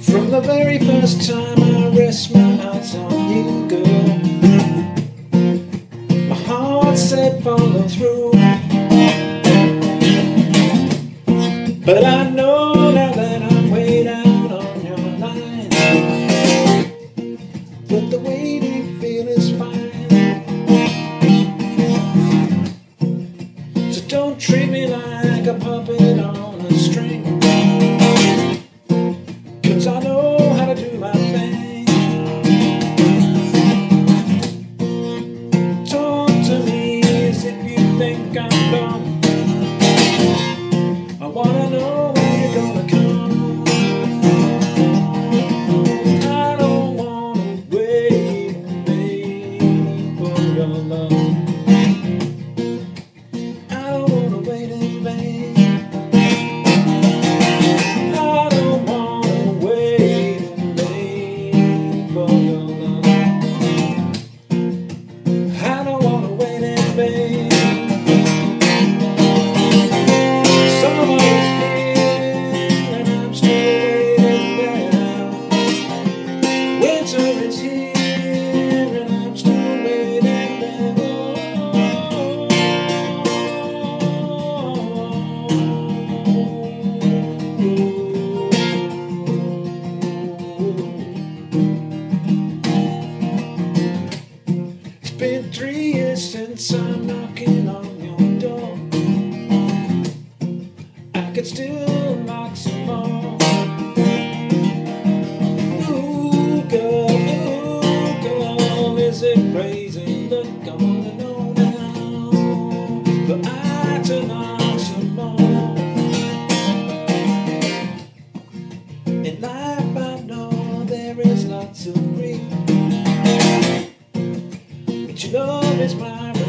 From the very first time I rest my eyes on you, girl, my heart said follow through. But I know waiting fine. So don't treat me like a puppet on a string. It's been three years since I'm knocking on your door. I could still knock some more. Ooh, girl, ooh, girl, is it crazy? But love is my